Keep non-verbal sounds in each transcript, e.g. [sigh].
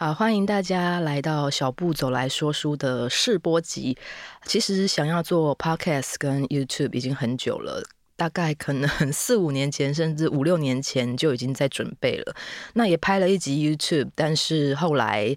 好，欢迎大家来到小步走来说书的试播集。其实想要做 Podcast 跟 YouTube 已经很久了，大概可能 [laughs] 四五年前，甚至五六年前就已经在准备了。那也拍了一集 YouTube，但是后来。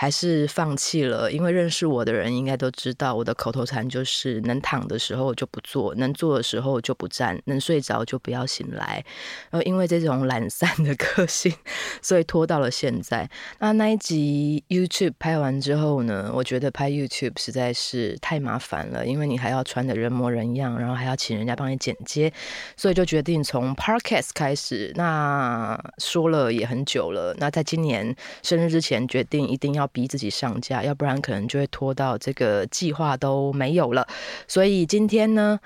还是放弃了，因为认识我的人应该都知道，我的口头禅就是能躺的时候就不坐，能坐的时候就不站，能睡着就不要醒来。然后，因为这种懒散的个性，[laughs] 所以拖到了现在。那那一集 YouTube 拍完之后呢，我觉得拍 YouTube 实在是太麻烦了，因为你还要穿的人模人样，然后还要请人家帮你剪接，所以就决定从 Podcast 开始。那说了也很久了，那在今年生日之前决定一定要。逼自己上架，要不然可能就会拖到这个计划都没有了。所以今天呢，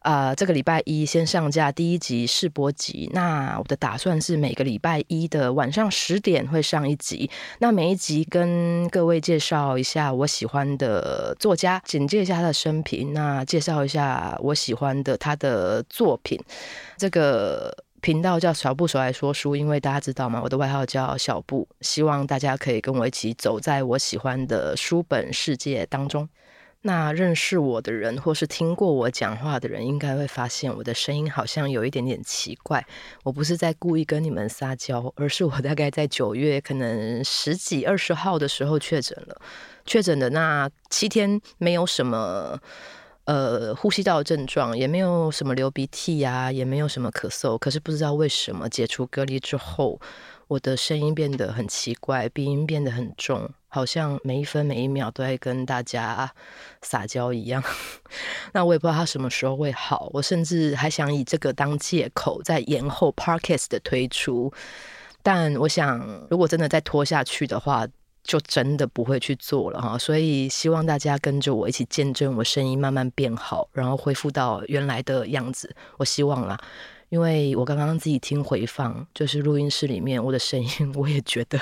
啊、呃，这个礼拜一先上架第一集试播集。那我的打算是每个礼拜一的晚上十点会上一集。那每一集跟各位介绍一下我喜欢的作家，简介一下他的生平，那介绍一下我喜欢的他的作品。这个。频道叫小布手来说书，因为大家知道吗？我的外号叫小布，希望大家可以跟我一起走在我喜欢的书本世界当中。那认识我的人，或是听过我讲话的人，应该会发现我的声音好像有一点点奇怪。我不是在故意跟你们撒娇，而是我大概在九月可能十几二十号的时候确诊了。确诊的那七天没有什么。呃，呼吸道症状也没有什么流鼻涕呀、啊，也没有什么咳嗽。可是不知道为什么解除隔离之后，我的声音变得很奇怪，鼻音变得很重，好像每一分每一秒都在跟大家撒娇一样。[laughs] 那我也不知道他什么时候会好。我甚至还想以这个当借口，再延后 parkes 的推出。但我想，如果真的再拖下去的话，就真的不会去做了哈，所以希望大家跟着我一起见证我声音慢慢变好，然后恢复到原来的样子。我希望啦，因为我刚刚自己听回放，就是录音室里面我的声音，我也觉得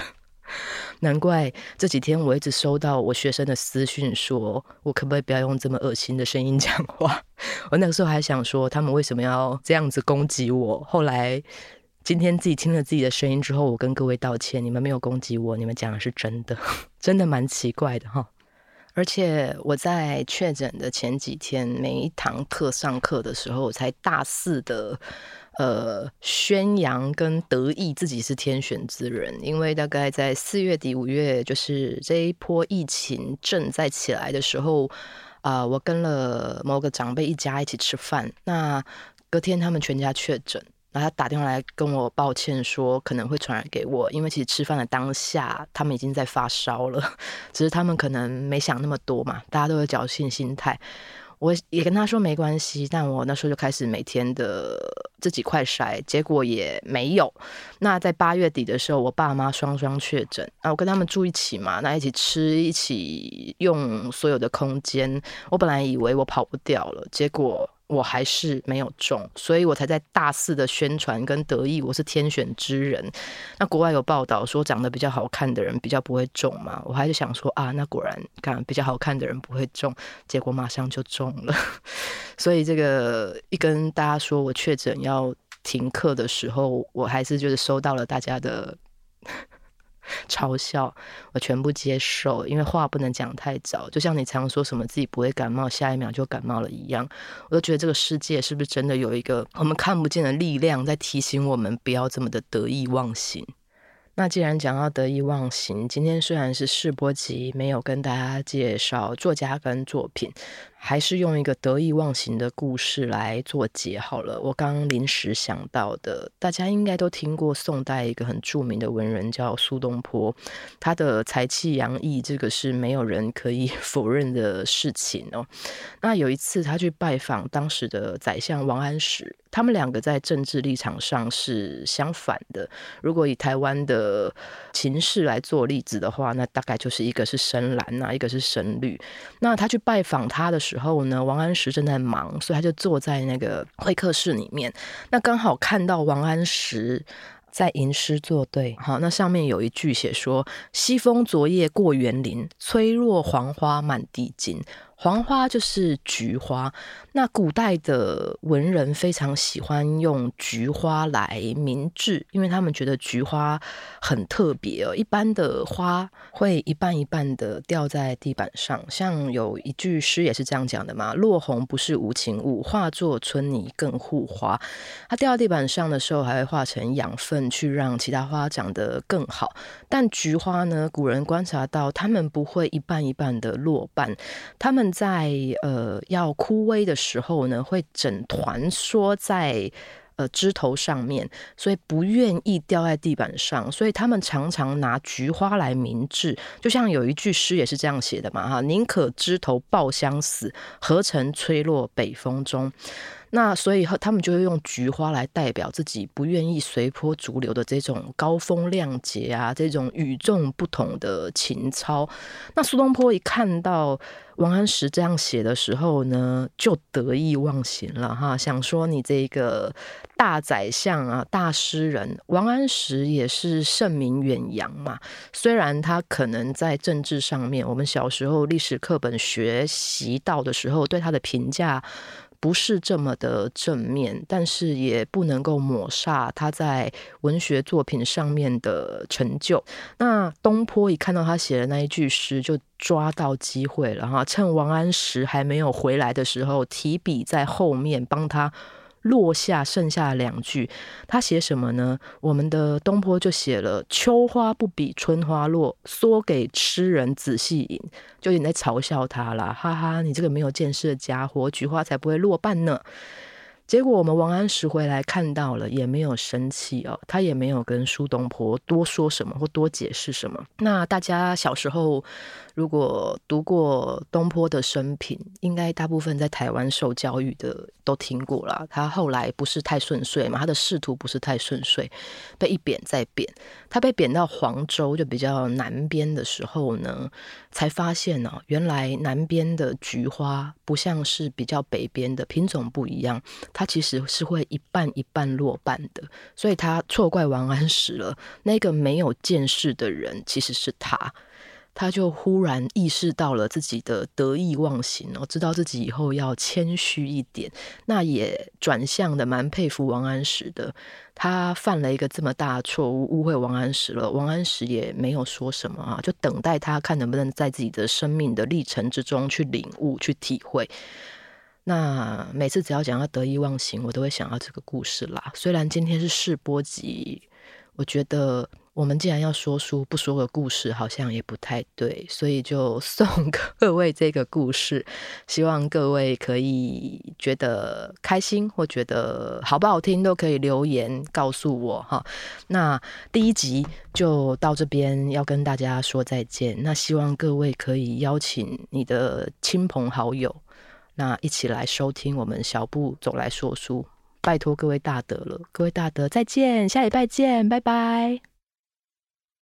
难怪这几天我一直收到我学生的私讯，说我可不可以不要用这么恶心的声音讲话？[laughs] 我那个时候还想说，他们为什么要这样子攻击我？后来。今天自己听了自己的声音之后，我跟各位道歉，你们没有攻击我，你们讲的是真的，[laughs] 真的蛮奇怪的哈。而且我在确诊的前几天，每一堂课上课的时候，我才大肆的呃宣扬跟得意自己是天选之人，因为大概在四月底五月，就是这一波疫情正在起来的时候啊、我跟了某个长辈一家一起吃饭，那隔天他们全家确诊。然后他打电话来跟我抱歉说可能会传染给我，因为其实吃饭的当下他们已经在发烧了，[laughs] 只是他们可能没想那么多嘛，大家都有侥幸心态。我也跟他说没关系，但我那时候就开始每天的自己快筛，结果也没有。那在八月底的时候，我爸妈双双确诊，啊，我跟他们住一起嘛，那一起吃，一起用所有的空间。我本来以为我跑不掉了，结果。我还是没有中，所以我才在大肆的宣传跟得意，我是天选之人。那国外有报道说，长得比较好看的人比较不会中嘛，我还是想说啊，那果然看比较好看的人不会中，结果马上就中了。所以这个一跟大家说我确诊要停课的时候，我还是就是收到了大家的。[laughs] 嘲笑我全部接受，因为话不能讲太早。就像你常说什么自己不会感冒，下一秒就感冒了一样。我都觉得这个世界是不是真的有一个我们看不见的力量在提醒我们不要这么的得意忘形？那既然讲到得意忘形，今天虽然是试播集，没有跟大家介绍作家跟作品。还是用一个得意忘形的故事来做结好了。我刚临时想到的，大家应该都听过宋代一个很著名的文人叫苏东坡，他的才气洋溢，这个是没有人可以 [laughs] 否认的事情哦。那有一次他去拜访当时的宰相王安石，他们两个在政治立场上是相反的。如果以台湾的情势来做例子的话，那大概就是一个是深蓝那，一个是深绿。那他去拜访他的时，然后呢，王安石正在忙，所以他就坐在那个会客室里面。那刚好看到王安石在吟诗作对，好，那上面有一句写说：“西风昨夜过园林，吹落黄花满地金。黄花就是菊花。那古代的文人非常喜欢用菊花来明志，因为他们觉得菊花很特别哦。一般的花会一半一半的掉在地板上，像有一句诗也是这样讲的嘛：“落红不是无情物，化作春泥更护花。”它掉到地板上的时候，还会化成养分，去让其他花长得更好。但菊花呢，古人观察到，它们不会一半一半的落瓣，它们在呃要枯萎的时候呢，会整团缩在呃枝头上面，所以不愿意掉在地板上，所以他们常常拿菊花来明志。就像有一句诗也是这样写的嘛，哈，宁可枝头抱香死，何曾吹落北风中。那所以他们就会用菊花来代表自己不愿意随波逐流的这种高风亮节啊，这种与众不同的情操。那苏东坡一看到王安石这样写的时候呢，就得意忘形了哈，想说你这个大宰相啊，大诗人王安石也是盛名远扬嘛。虽然他可能在政治上面，我们小时候历史课本学习到的时候，对他的评价。不是这么的正面，但是也不能够抹煞他在文学作品上面的成就。那东坡一看到他写的那一句诗，就抓到机会了哈，趁王安石还没有回来的时候，提笔在后面帮他。落下剩下两句，他写什么呢？我们的东坡就写了“秋花不比春花落，说给痴人仔细饮”，就有点在嘲笑他啦，哈哈，你这个没有见识的家伙，菊花才不会落瓣呢。结果我们王安石回来看到了，也没有生气哦，他也没有跟苏东坡多说什么或多解释什么。那大家小时候如果读过东坡的生平，应该大部分在台湾受教育的都听过了。他后来不是太顺遂嘛，他的仕途不是太顺遂，被一贬再贬。他被贬到黄州，就比较南边的时候呢，才发现哦，原来南边的菊花不像是比较北边的品种不一样。他其实是会一半一半落半的，所以他错怪王安石了。那个没有见识的人其实是他，他就忽然意识到了自己的得意忘形哦，知道自己以后要谦虚一点。那也转向的蛮佩服王安石的，他犯了一个这么大的错误，误会王安石了。王安石也没有说什么啊，就等待他看能不能在自己的生命的历程之中去领悟、去体会。那每次只要讲到得意忘形，我都会想到这个故事啦。虽然今天是试播集，我觉得我们既然要说书，不说个故事好像也不太对，所以就 [laughs] 送各位这个故事，希望各位可以觉得开心或觉得好不好听，都可以留言告诉我哈。那第一集就到这边，要跟大家说再见。那希望各位可以邀请你的亲朋好友。那一起来收听我们小布走来说书，拜托各位大德了，各位大德再见，下礼拜见，拜拜。